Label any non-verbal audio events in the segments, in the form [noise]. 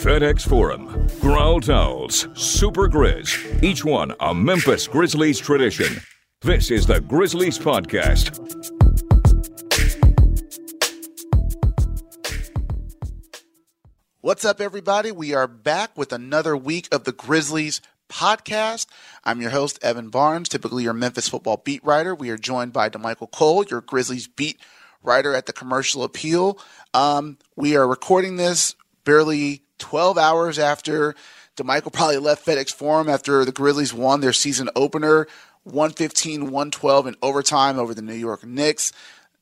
FedEx Forum, Growl Towels, Super Grizz, each one a Memphis Grizzlies tradition. This is the Grizzlies Podcast. What's up, everybody? We are back with another week of the Grizzlies podcast. I'm your host, Evan Barnes, typically your Memphis football beat writer. We are joined by DeMichael Cole, your Grizzlies beat writer at the Commercial Appeal. Um, we are recording this barely 12 hours after DeMichael probably left FedEx Forum after the Grizzlies won their season opener, 115 112 in overtime over the New York Knicks.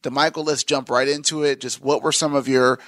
DeMichael, let's jump right into it. Just what were some of your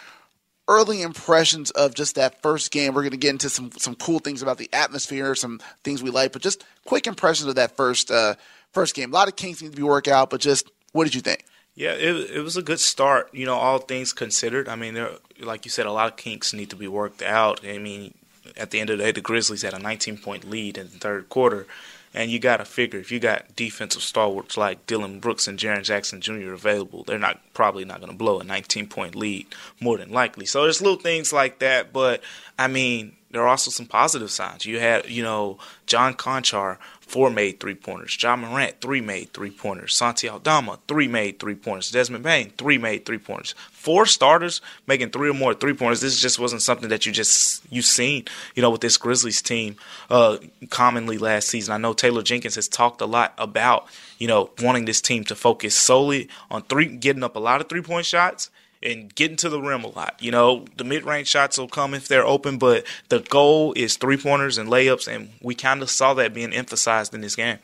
early impressions of just that first game? We're going to get into some some cool things about the atmosphere, some things we like, but just quick impressions of that first uh, first game. A lot of kinks need to be worked out, but just what did you think? Yeah, it it was a good start. You know, all things considered. I mean, there, like you said, a lot of kinks need to be worked out. I mean, at the end of the day, the Grizzlies had a 19 point lead in the third quarter, and you got to figure if you got defensive stalwarts like Dillon Brooks and Jaren Jackson Jr. available, they're not probably not going to blow a 19 point lead more than likely. So there's little things like that, but I mean, there are also some positive signs. You had, you know, John Konchar four made three pointers. Ja Morant, three made three pointers. Santi Aldama, three made three pointers. Desmond Bane, three made three pointers. Four starters making three or more three pointers. This just wasn't something that you just you seen, you know, with this Grizzlies team uh, commonly last season. I know Taylor Jenkins has talked a lot about, you know, wanting this team to focus solely on three, getting up a lot of three point shots and getting to the rim a lot. You know, the mid range shots will come if they're open, but the goal is three pointers and layups, and we kind of saw that being emphasized in this game.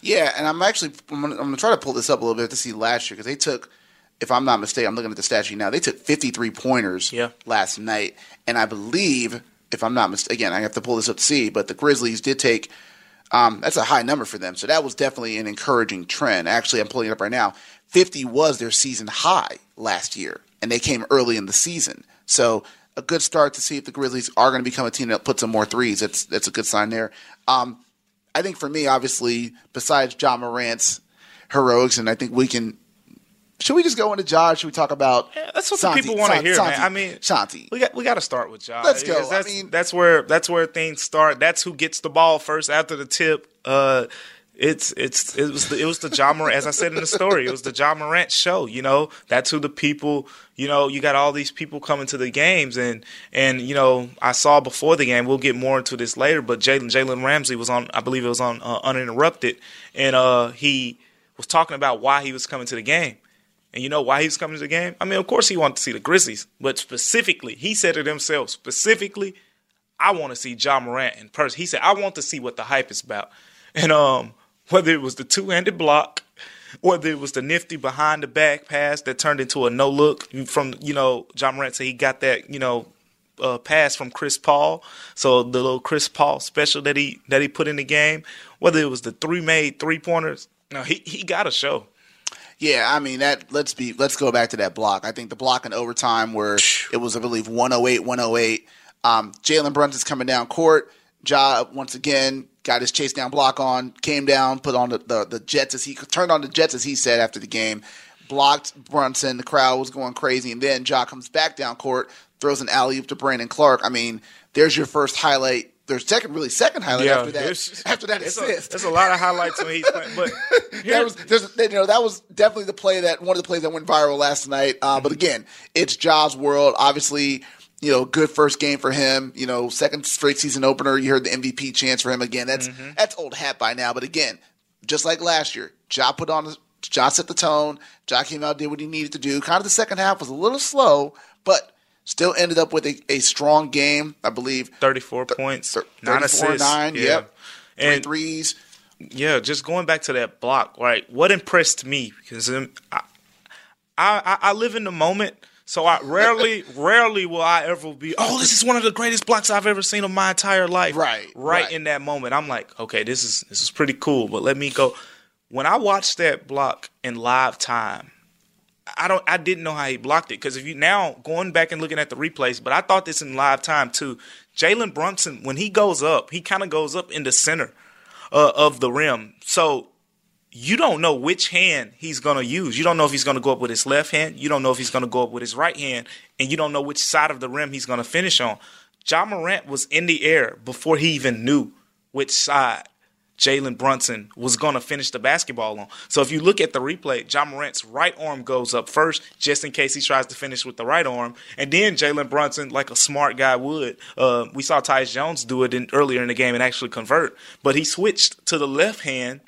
Yeah, and I'm actually I'm gonna, I'm gonna try to pull this up a little bit to see last year because they took, if I'm not mistaken, I'm looking at the stat sheet now. They took 53 pointers yeah. last night, and I believe, if I'm not mistaken, again I have to pull this up to see, but the Grizzlies did take. Um, that's a high number for them, so that was definitely an encouraging trend. Actually, I'm pulling it up right now. 50 was their season high last year, and they came early in the season. So a good start to see if the Grizzlies are going to become a team that puts some more threes. That's that's a good sign there. Um, I think for me, obviously, besides John Morant's heroics, and I think we can. Should we just go into Ja? Should we talk about? Yeah, that's what Santi, the people want to hear, Santi, man. I mean, Shanti. We got we got to start with Ja. Let's go. That's, I mean, that's where that's where things start. That's who gets the ball first after the tip. Uh, it's it's it was the, it was the Ja Morant as I said in the story. It was the Ja Morant show. You know, that's who the people. You know, you got all these people coming to the games, and and you know, I saw before the game. We'll get more into this later, but Jalen Jalen Ramsey was on. I believe it was on uh, uninterrupted, and uh, he was talking about why he was coming to the game. And you know why he was coming to the game? I mean, of course he wanted to see the Grizzlies, but specifically, he said it himself. Specifically, I want to see Ja Morant in person. He said, I want to see what the hype is about. [laughs] And um, whether it was the two handed block, whether it was the nifty behind the back pass that turned into a no look from, you know, Ja Morant said he got that, you know, uh, pass from Chris Paul. So the little Chris Paul special that he that he put in the game, whether it was the three made three pointers, no, he he got a show. Yeah, I mean that. Let's be. Let's go back to that block. I think the block in overtime where it was, I believe, 108, 108. Um, Jalen Brunson's coming down court. Ja once again got his chase down block on, came down, put on the, the, the Jets as he turned on the Jets as he said after the game, blocked Brunson. The crowd was going crazy, and then Ja comes back down court, throws an alley oop to Brandon Clarke. I mean, there's your first highlight. There's second, really second highlight Yeah, after that. [laughs] After that assist, a, there's a lot of highlights when he's [laughs] playing, but that was there's, you know that was definitely the play that one of the plays that went viral last night. Uh, But again, it's Ja's world. Obviously, you know, good first game for him. You know, second straight season opener. You heard the MVP chance for him again. That's that's old hat by now. But again, just like last year, Ja put on Ja set the tone. Ja came out, did what he needed to do. Kind of the second half was a little slow, but still ended up with a, a strong game. I believe 34 points, thir- nine assists. nine. yeah. Yep, three And threes. yeah, just going back to that block, right? What impressed me because um, I, I I live in the moment, so I rarely [laughs] rarely will I ever be. Oh, this is one of the greatest blocks I've ever seen in my entire life. Right, right, right. in that moment, I'm like, okay, this is this is pretty cool, but let me go. When I watched that block in live time, I don't I didn't know how he blocked it because if you now going back and looking at the replays, but I thought this in live time too. Jalen Brunson when he goes up, he kind of goes up in the center uh, of the rim, so you don't know which hand he's gonna use. You don't know if he's gonna go up with his left hand. You don't know if he's gonna go up with his right hand, and you don't know which side of the rim he's gonna finish on. Ja Morant was in the air before he even knew which side Jalen Brunson was going to finish the basketball on. So if you look at the replay, Ja Morant's right arm goes up first, just in case he tries to finish with the right arm, and then Jalen Brunson, like a smart guy would, uh, we saw Tyus Jones do it in, earlier in the game and actually convert, but he switched to the left hand.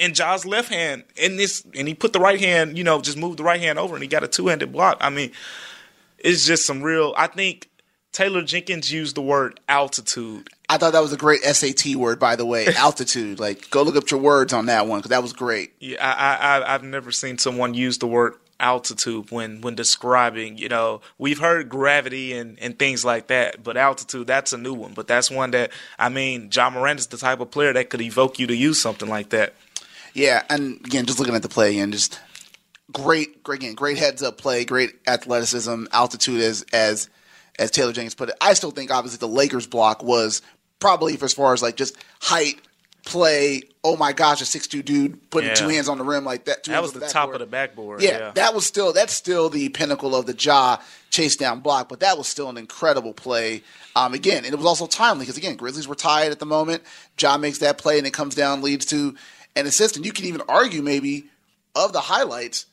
And Ja's left hand in this, and he put the right hand, you know, just moved the right hand over, and he got a two-handed block. I mean, it's just some real. I think Taylor Jenkins used the word altitude. I thought that was a great SAT word, by the way, [laughs] altitude. Like, go look up your words on that one because that was great. Yeah, I, I, I've never seen someone use the word altitude when when describing. You know, we've heard gravity and and things like that, but altitude that's a new one. But that's one that I mean, Ja Morant is the type of player that could evoke you to use something like that. Yeah, and again, just looking at the play and just great, great again, great heads up play, great athleticism, altitude as as as Taylor Jenkins put it. I still think obviously the Lakers block was probably for as far as like just height, play. Oh my gosh, a six two dude putting Yeah. two hands on the rim like that. That was on the top of the backboard. Yeah, Yeah, that was still that's still the pinnacle of the Ja chase down block, but that was still an incredible play. Um, again, and it was also timely because again, Grizzlies were tied at the moment. Ja makes that play, and it comes down, leads to an assist. And you can even argue maybe of the highlights,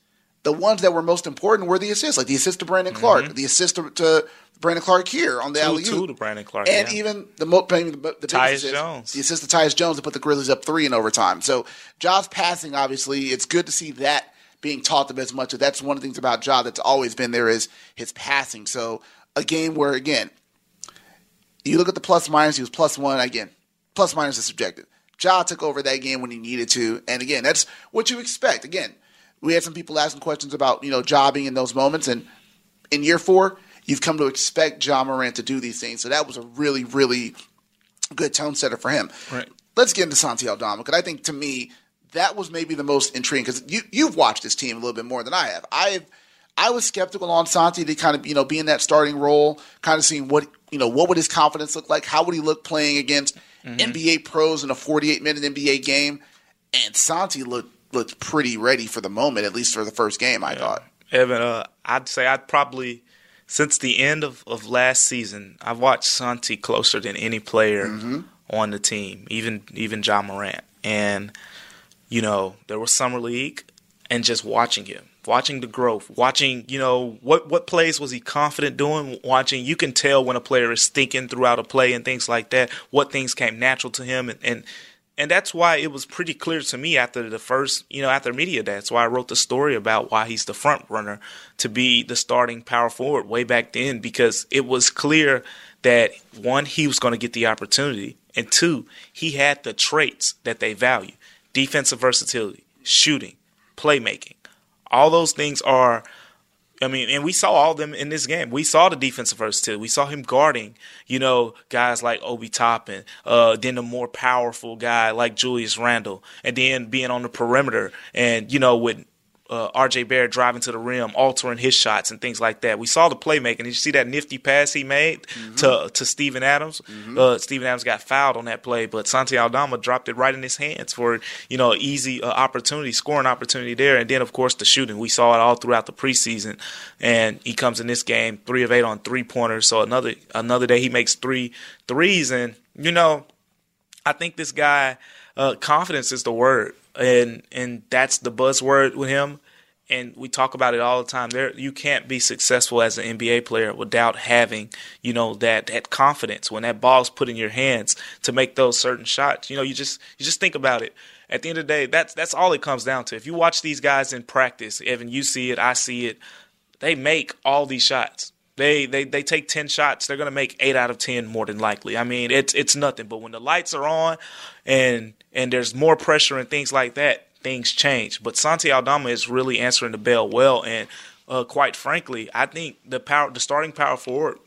the ones that were most important were the assists, like the assist to Brandon Clarke, mm-hmm. the assist to, to Brandon Clarke here on the alley two to Brandon Clarke. and yeah. even the mo- maybe the, the Tyus assist, Jones. the assist to Tyus Jones to put the Grizzlies up three in overtime. So Ja's passing, obviously, it's good to see that being taught them as much. That's one of the things about Ja that's always been there is his passing. So a game where again, you look at the plus minus, he was plus one again. Plus minus is subjective. Ja took over that game when he needed to, and again, that's what you expect. Again, we had some people asking questions about you know jobbing in those moments, and in year four, you've come to expect Ja Morant to do these things. So that was a really, really good tone setter for him. Right. Let's get into Santi Aldama because I think to me that was maybe the most intriguing because you you've watched this team a little bit more than I have. I've I was skeptical on Santi to kind of you know be in that starting role, kind of seeing what you know what would his confidence look like, how would he look playing against mm-hmm. NBA pros in a 48 minute NBA game, and Santi looked looked pretty ready for the moment, at least for the first game. I thought. Evan, uh, I'd say I'd probably since the end of, of last season, I've watched Santi closer than any player on the team, even even Ja Morant. And you know, there was summer league, and just watching him, watching the growth, watching you know what what plays was he confident doing. Watching, you can tell when a player is thinking throughout a play and things like that. What things came natural to him, and. and and that's why it was pretty clear to me after the first, you know, after media day. That's why I wrote the story about why he's the front runner to be the starting power forward way back then because it was clear that one, he was going to get the opportunity, and two, he had the traits that they value: defensive versatility, shooting, playmaking. All those things are I mean, and we saw all them in this game. We saw the defensive versatility. We saw him guarding, you know, guys like Obi Toppin, uh, then a more powerful guy like Julius Randle, and then being on the perimeter and, you know, with uh, RJ Barrett driving to the rim, altering his shots and things like that. We saw the playmaking. Did you see that nifty pass he made to to Steven Adams? Uh, Steven Adams got fouled on that play, but Santi Aldama dropped it right in his hands for you know easy uh, opportunity, scoring opportunity there. And then of course the shooting. We saw it all throughout the preseason, and he comes in this game three of eight on three pointers. So another another day he makes three threes, and you know I think this guy, uh, confidence is the word, and and that's the buzzword with him. And we talk about it all the time. There, you can't be successful as an NBA player without having, you know, that that confidence when that ball's put in your hands to make those certain shots. You know, you just you just think about it. At the end of the day, that's that's all it comes down to. If you watch these guys in practice, Evan, you see it, I see it. They make all these shots. They they they take ten shots. They're gonna make eight out of ten more than likely. I mean, it's it's nothing. But when the lights are on, and and there's more pressure and things like that, things change. But Santi Aldama is really answering the bell well, and uh, quite frankly, I think the power, the starting power forward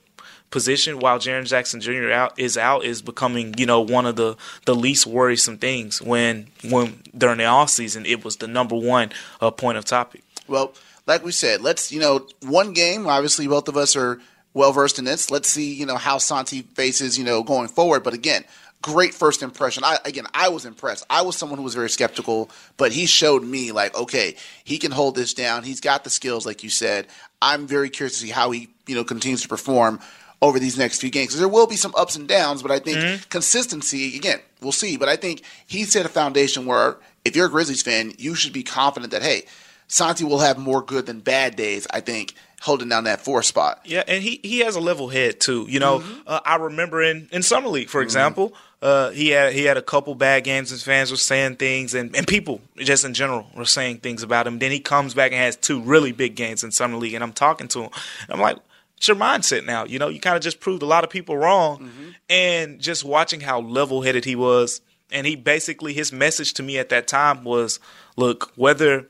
position while Jaren Jackson Jr. out is out is becoming you know one of the the least worrisome things when when during the off season it was the number one uh, point of topic. Well, like we said, let's you know one game. Obviously, both of us are well versed in this. Let's see you know how Santi faces you know going forward. But again, great first impression. I again, I was impressed. I was someone who was very skeptical, but he showed me like, okay, he can hold this down. He's got the skills, like you said. I'm very curious to see how he you know continues to perform over these next few games. there will be some ups and downs, but I think mm-hmm. consistency, again, we'll see. But I think he set a foundation where if you're a Grizzlies fan, you should be confident that, hey, Santi will have more good than bad days, I think, holding down that four spot. Yeah, and he, he has a level head too. You know, Mm-hmm. uh, I remember in, in summer league, for example, uh, he had he had a couple bad games, and fans were saying things, and, and people just in general were saying things about him. Then he comes back and has two really big games in summer league, and I'm talking to him. I'm like, it's your mindset now. You know, you kind of just proved a lot of people wrong, Mm-hmm. and just watching how level headed he was. And he basically his message to me at that time was, look, whether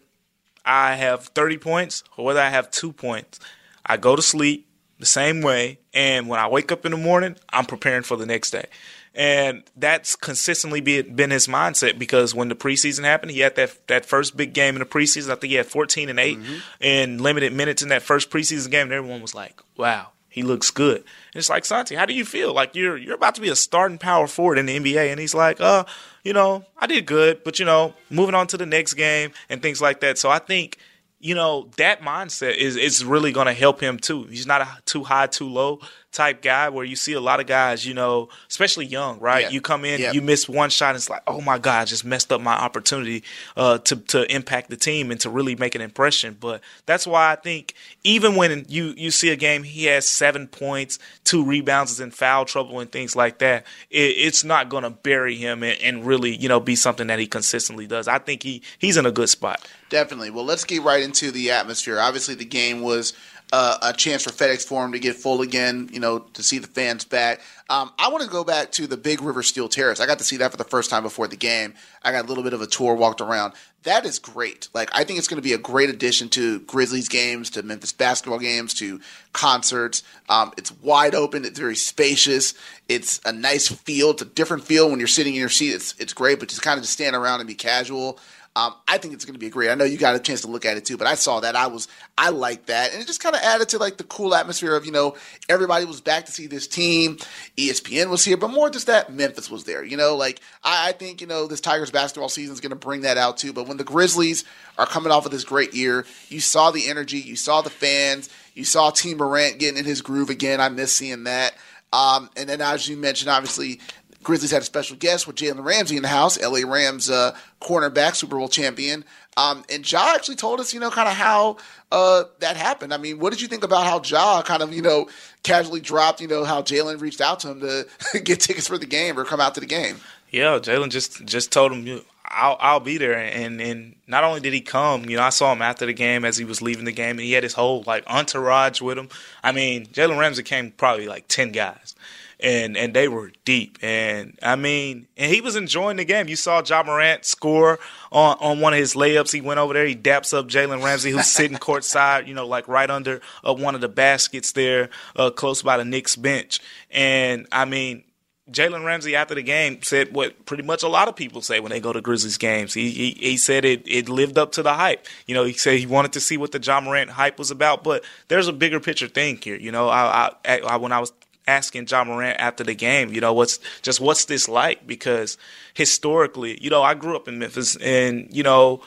I have 30 points or whether I have two points, I go to sleep the same way. And when I wake up in the morning, I'm preparing for the next day. And that's consistently been his mindset because when the preseason happened, he had that that first big game in the preseason. I think he had 14 and 8 mm-hmm. in limited minutes in that first preseason game. And everyone was like, wow, he looks good. And it's like, Santi, how do you feel? Like you're you're about to be a starting power forward in the NBA. And he's like, uh, you know, I did good, but you know, moving on to the next game and things like that. So I think you know that mindset is is really going to help him too. He's not a too high, too low type guy where you see a lot of guys, you know, especially young, right? Yeah. You come in, Yeah. you miss one shot, and it's like, oh my god, I just messed up my opportunity uh, to to impact the team and to really make an impression. But that's why I think even when you you see a game, he has seven points, two rebounds, is in foul trouble and things like that. It, it's not going to bury him and, and really, you know, be something that he consistently does. I think he he's in a good spot. Definitely. Well, let's get right into the atmosphere. Obviously, the game was uh, a chance for FedEx Forum to get full again. You know, to see the fans back. Um, I want to go back to the Big River Steel Terrace. I got to see that for the first time before the game. I got a little bit of a tour, walked around. That is great. Like, I think it's going to be a great addition to Grizzlies games, to Memphis basketball games, to concerts. Um, it's wide open. It's very spacious. It's a nice feel. It's a different feel when you're sitting in your seat. It's it's great, but just kind of just stand around and be casual. Um, I think it's going to be great. I know you got a chance to look at it too, but I saw that. I was, I liked that, and it just kind of added to like the cool atmosphere of you know everybody was back to see this team. ESPN was here, but more just that Memphis was there. You know, like I, I think you know this Tigers basketball season is going to bring that out too. But when the Grizzlies are coming off of this great year, you saw the energy, you saw the fans, you saw Team Morant getting in his groove again. I miss seeing that. Um, and then as you mentioned, obviously Grizzlies had a special guest with Jalen Ramsey in the house, LA Rams uh, cornerback, Super Bowl champion. Um, and Ja actually told us, you know, kind of how uh, that happened. I mean, what did you think about how Ja kind of, you know, casually dropped, you know, how Jalen reached out to him to [laughs] get tickets for the game or come out to the game? Yeah, Jalen just just told him, "I'll I'll be there." And and not only did he come, you know, I saw him after the game as he was leaving the game, and he had his whole like entourage with him. I mean, Jalen Ramsey came probably like ten guys, and and they were deep. And I mean, and he was enjoying the game. You saw Ja Morant score on on one of his layups. He went over there, he daps up Jalen Ramsey, who's sitting courtside, you know, like right under uh, one of the baskets there, uh, close by the Knicks bench. And I mean. Jalen Ramsey after the game said what pretty much a lot of people say when they go to Grizzlies games. He he, he said it it lived up to the hype. You know, he said he wanted to see what the Ja Morant hype was about, but there's a bigger picture thing here. You know, I, I, I when I was asking Ja Morant after the game, you know, what's just what's this like? Because historically, you know, I grew up in Memphis, and you know,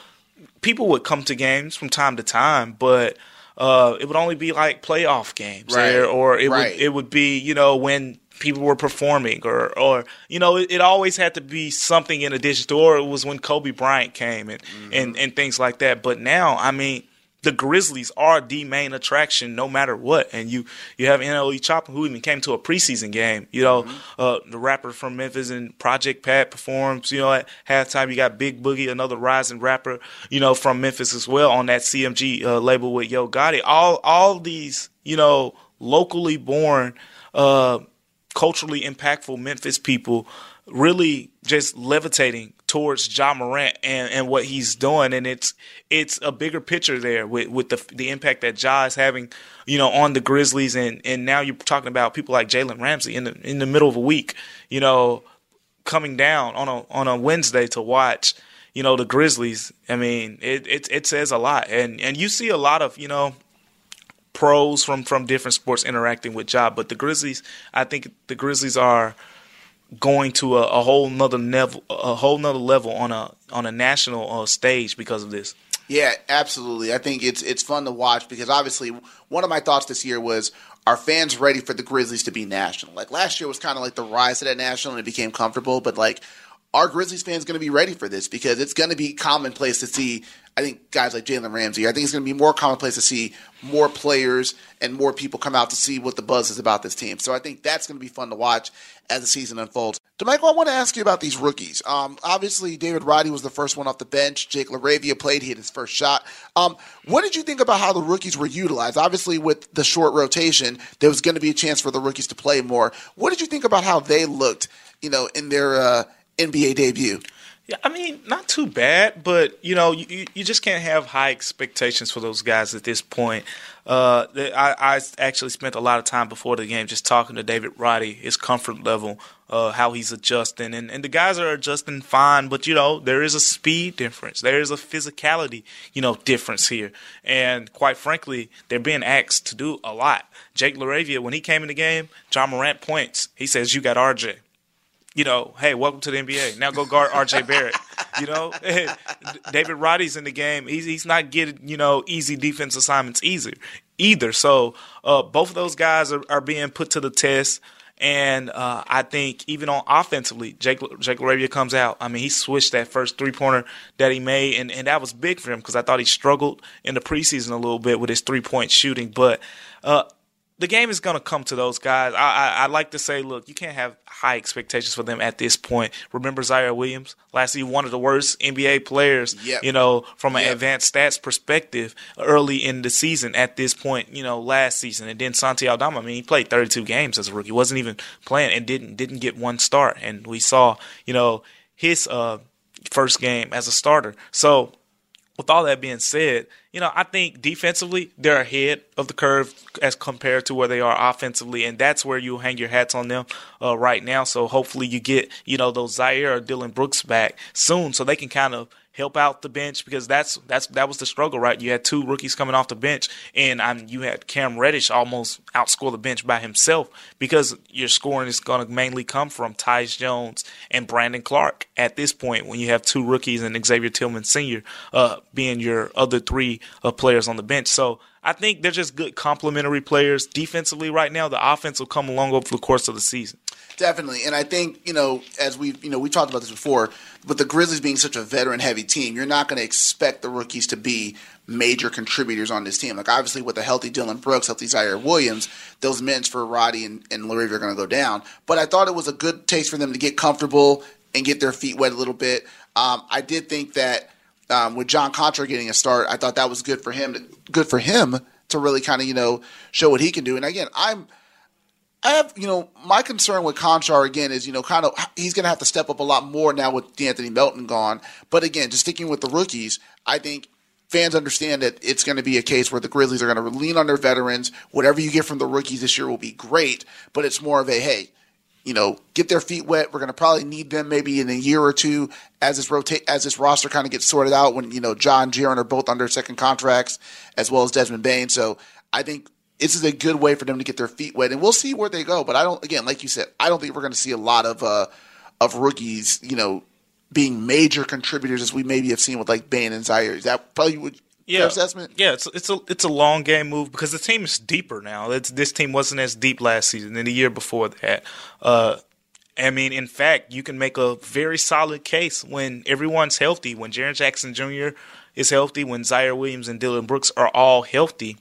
people would come to games from time to time, but uh, it would only be like playoff games Right. there, or it Right. would it would be you know when people were performing or or you know it, it always had to be something in addition to or it was when Kobe Bryant came and and and things like that but now I mean the Grizzlies are the main attraction no matter what. And you you have NLE Choppa who even came to a preseason game. You know uh, the rapper from Memphis and Project Pat performs you know at halftime. You got Big Boogie another rising rapper you know from Memphis as well on that CMG uh, label with Yo Gotti. All all these you know locally born uh culturally impactful Memphis people really just levitating towards Ja Morant and, and what he's doing and it's it's a bigger picture there with, with the the impact that Ja is having, you know, on the Grizzlies and, and now you're talking about people like Jalen Ramsey in the in the middle of a week, you know, coming down on a on a Wednesday to watch, you know, the Grizzlies. I mean, it it, it says a lot. And and you see a lot of, you know, pros from from different sports interacting with Ja. But the Grizzlies, I think the Grizzlies are going to a, a whole nother level, a whole nother level on a on a national uh, stage because of this. Yeah, absolutely. I think it's it's fun to watch because obviously one of my thoughts this year was are fans ready for the Grizzlies to be national? Like last year was kind of like the rise to that national and it became comfortable, but like are Grizzlies fans going to be ready for this? Because it's going to be commonplace to see I think guys like Jalen Ramsey. I think it's going to be more commonplace to see more players and more people come out to see what the buzz is about this team. So I think that's going to be fun to watch as the season unfolds. DeMichael, I want to ask you about these rookies. Um, obviously, David Roddy was the first one off the bench. Jake LaRavia played; he hit his first shot. Um, what did you think about how the rookies were utilized? Obviously, with the short rotation, there was going to be a chance for the rookies to play more. What did you think about how they looked? You know, in their uh, NBA debut. Yeah, I mean, not too bad, but you know, you, you just can't have high expectations for those guys at this point. Uh, I, I actually spent a lot of time before the game just talking to David Roddy, his comfort level, uh, how he's adjusting, and, and the guys are adjusting fine. But you know, there is a speed difference, there is a physicality, you know, difference here, and quite frankly, they're being asked to do a lot. Jake LaRavia, when he came in the game, Ja Morant points. He says, "You got RJ." You know, hey, welcome to the NBA. Now go guard RJ [laughs] Barrett. You know, [laughs] David Roddy's in the game. He's he's not getting you know easy defense assignments either. Either so, uh, both of those guys are, are being put to the test. And uh, I think even on offensively, Jake Jake LaRavia comes out. I mean, he switched that first three pointer that he made, and, and that was big for him because I thought he struggled in the preseason a little bit with his three point shooting. But uh, the game is going to come to those guys. I, I, I, like to say, look, you can't have high expectations for them at this point. Remember Ziaire Williams, last year, one of the worst NBA players, yep. you know, from an yep. advanced stats perspective early in the season at this point, you know, last season. And then Santi Aldama, I mean, he played 32 games as a rookie, wasn't even playing and didn't didn't get one start. And we saw, you know, his uh, first game as a starter. So with all that being said, you know, I think defensively they're ahead of the curve as compared to where they are offensively, and that's where you hang your hats on them uh, right now. So hopefully you get you know those Ziaire or Dillon Brooks back soon, so they can kind of help out the bench because that's that's that was the struggle, right? You had two rookies coming off the bench, and you had Cam Reddish almost outscore the bench by himself because your scoring is going to mainly come from Tyus Jones and Brandon Clarke at this point when you have two rookies and Xavier Tillman Sr. Uh, being your other three uh, players on the bench. So I think they're just good complementary players defensively right now. The offense will come along over the course of the season. Definitely, and I think you know, as we you know, we talked about this before, but the Grizzlies being such a veteran-heavy team, you're not going to expect the rookies to be major contributors on this team. Like obviously, with a healthy Dillon Brooks, healthy Ziaire Williams, those minutes for Roddy and, and LaRavia are going to go down. But I thought it was a good taste for them to get comfortable and get their feet wet a little bit. Um, I did think that um, with John Konchar getting a start, I thought that was good for him. To, good for him to really kind of you know show what he can do. And again, I'm I have, you know, my concern with Konchar again is, you know, kind of he's going to have to step up a lot more now with De'Anthony Melton gone. But again, just sticking with the rookies, I think fans understand that it's going to be a case where the Grizzlies are going to lean on their veterans. Whatever you get from the rookies this year will be great, but it's more of a hey, you know, get their feet wet. We're going to probably need them maybe in a year or two as this rotate as this roster kind of gets sorted out. When you know Ja Jaren are both under second contracts, as well as Desmond Bane. So I think this is a good way for them to get their feet wet, and we'll see where they go. But I don't, again, like you said, I don't think we're going to see a lot of uh, of rookies, you know, being major contributors as we maybe have seen with like Bane and Ziaire. Is that probably would yeah. assessment? Yeah, it's it's a it's a long game move because the team is deeper now. It's, this team wasn't as deep last season and the year before that. Uh, I mean, in fact, you can make a very solid case when everyone's healthy, when Jaren Jackson Jr. is healthy, when Ziaire Williams and Dillon Brooks are all healthy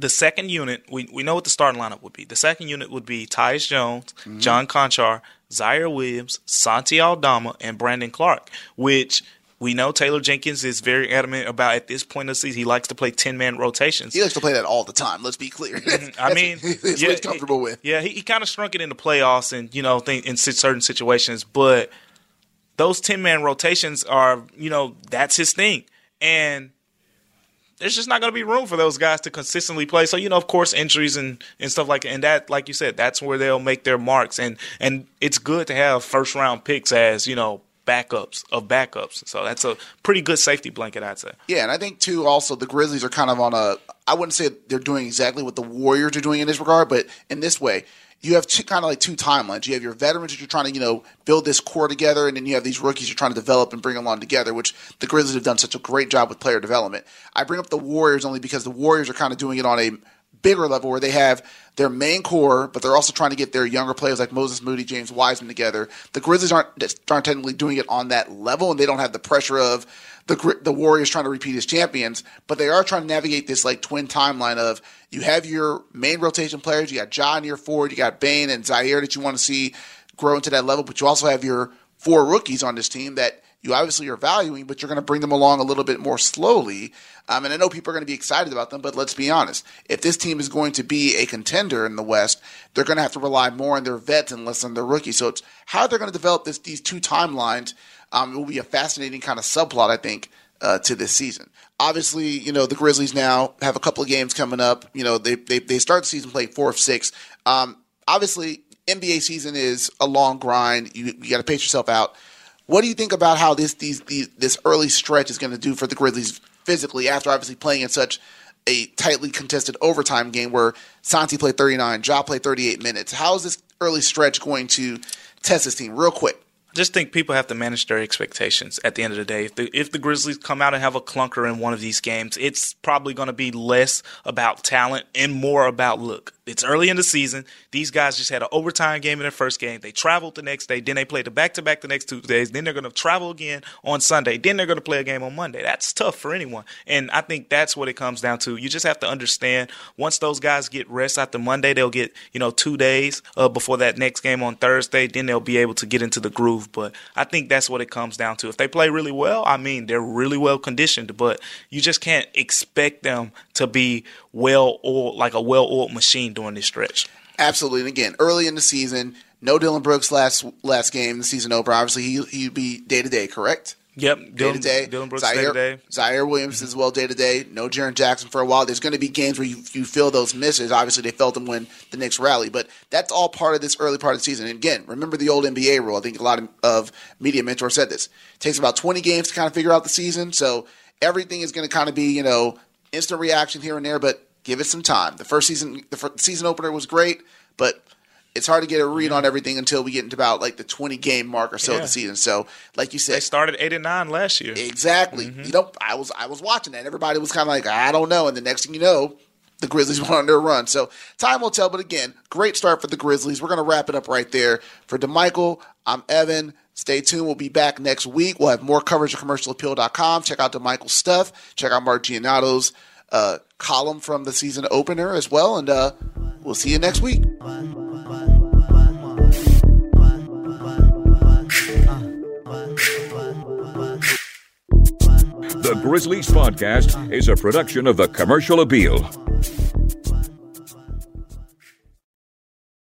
the second unit, we, we know what the starting lineup would be. The second unit would be Tyus Jones, mm-hmm. John Konchar, Ziaire Williams, Santi Aldama, and Brandon Clarke, which we know Taylor Jenkins is very adamant about at this point of the season. He likes to play 10 man rotations. He likes to play that all the time, let's be clear. Mm-hmm. I [laughs] mean, yeah, he's comfortable with. Yeah, he, he kind of shrunk it in the playoffs and, you know, in certain situations, but those 10 man rotations are, you know, that's his thing. And there's just not going to be room for those guys to consistently play. So you know, of course, injuries and, and stuff like and that, like you said, that's where they'll make their marks. And and it's good to have first round picks as you know backups of backups. So that's a pretty good safety blanket, I'd say. Yeah, and I think too, also the Grizzlies are kind of on a. I wouldn't say they're doing exactly what the Warriors are doing in this regard, but in this way, you have two, kind of like two timelines. You have your veterans that you're trying to, you know, build this core together, and then you have these rookies you're trying to develop and bring along together, which the Grizzlies have done such a great job with player development. I bring up the Warriors only because the Warriors are kind of doing it on a bigger level where they have their main core, but they're also trying to get their younger players like Moses Moody, James Wiseman together. The Grizzlies aren't aren't technically doing it on that level, and they don't have the pressure of the the Warriors trying to repeat as champions, but they are trying to navigate this like twin timeline of you have your main rotation players, you got John your forward, you got Bane and Ziaire that you want to see grow into that level, but you also have your four rookies on this team that you obviously are valuing, but you're going to bring them along a little bit more slowly. Um, and I know people are going to be excited about them, but let's be honest. If this team is going to be a contender in the West, they're going to have to rely more on their vets and less on their rookies. So it's how they're going to develop this these two timelines um, will be a fascinating kind of subplot, I think, uh, to this season. Obviously, you know the Grizzlies now have a couple of games coming up. You know they they, they start the season playing four of six. Um, obviously, NBA season is a long grind. You, you got to pace yourself out. What do you think about how this these, these this early stretch is going to do for the Grizzlies physically after obviously playing in such a tightly contested overtime game where Santi played 39, Ja played 38 minutes. How is this early stretch going to test this team real quick? Just think people have to manage their expectations at the end of the day. If the, if the Grizzlies come out and have a clunker in one of these games, it's probably going to be less about talent and more about look. It's early in the season. These guys just had an overtime game in their first game. They traveled the next day. Then they played the back to back the next two days. Then they're going to travel again on Sunday. Then they're going to play a game on Monday. That's tough for anyone. And I think that's what it comes down to. You just have to understand once those guys get rest after Monday, they'll get, you know, two days uh, before that next game on Thursday. Then they'll be able to get into the groove. But I think that's what it comes down to. If they play really well, I mean, they're really well conditioned, but you just can't expect them to be well oiled, like a well oiled machine during this stretch. Absolutely. And again, early in the season, no Dillon Brooks last last game, the season opener. Obviously, he he'd be day to day, correct? Yep, day to day. Dillon Brooks Ziaire, day to day. Ziaire Williams mm-hmm. as well day to day. No Jaren Jackson for a while. There's going to be games where you, you feel those misses. Obviously, they felt them when the Knicks rally, but that's all part of this early part of the season. And again, remember the old NBA rule. I think a lot of, of media mentors said this. It takes about 20 games to kind of figure out the season. So everything is going to kind of be you know instant reaction here and there, but give it some time. The first season, the first season opener was great, but it's hard to get a read on everything until we get into about like the 20 game mark or so yeah. of the season. So, like you said, they started eight and nine last year. Exactly. Mm-hmm. You know, I was I was watching that. Everybody was kind of like, I don't know, and the next thing you know, the Grizzlies [laughs] went on their run. So time will tell. But again, great start for the Grizzlies. We're gonna wrap it up right there for DeMichael. I'm Evan. Stay tuned. We'll be back next week. We'll have more coverage at commercialappeal.com. Check out DeMichael's stuff. Check out Mark Giannotto's uh, column from the season opener as well. And uh, we'll see you next week. The Grizzlies Podcast is a production of the Commercial Appeal.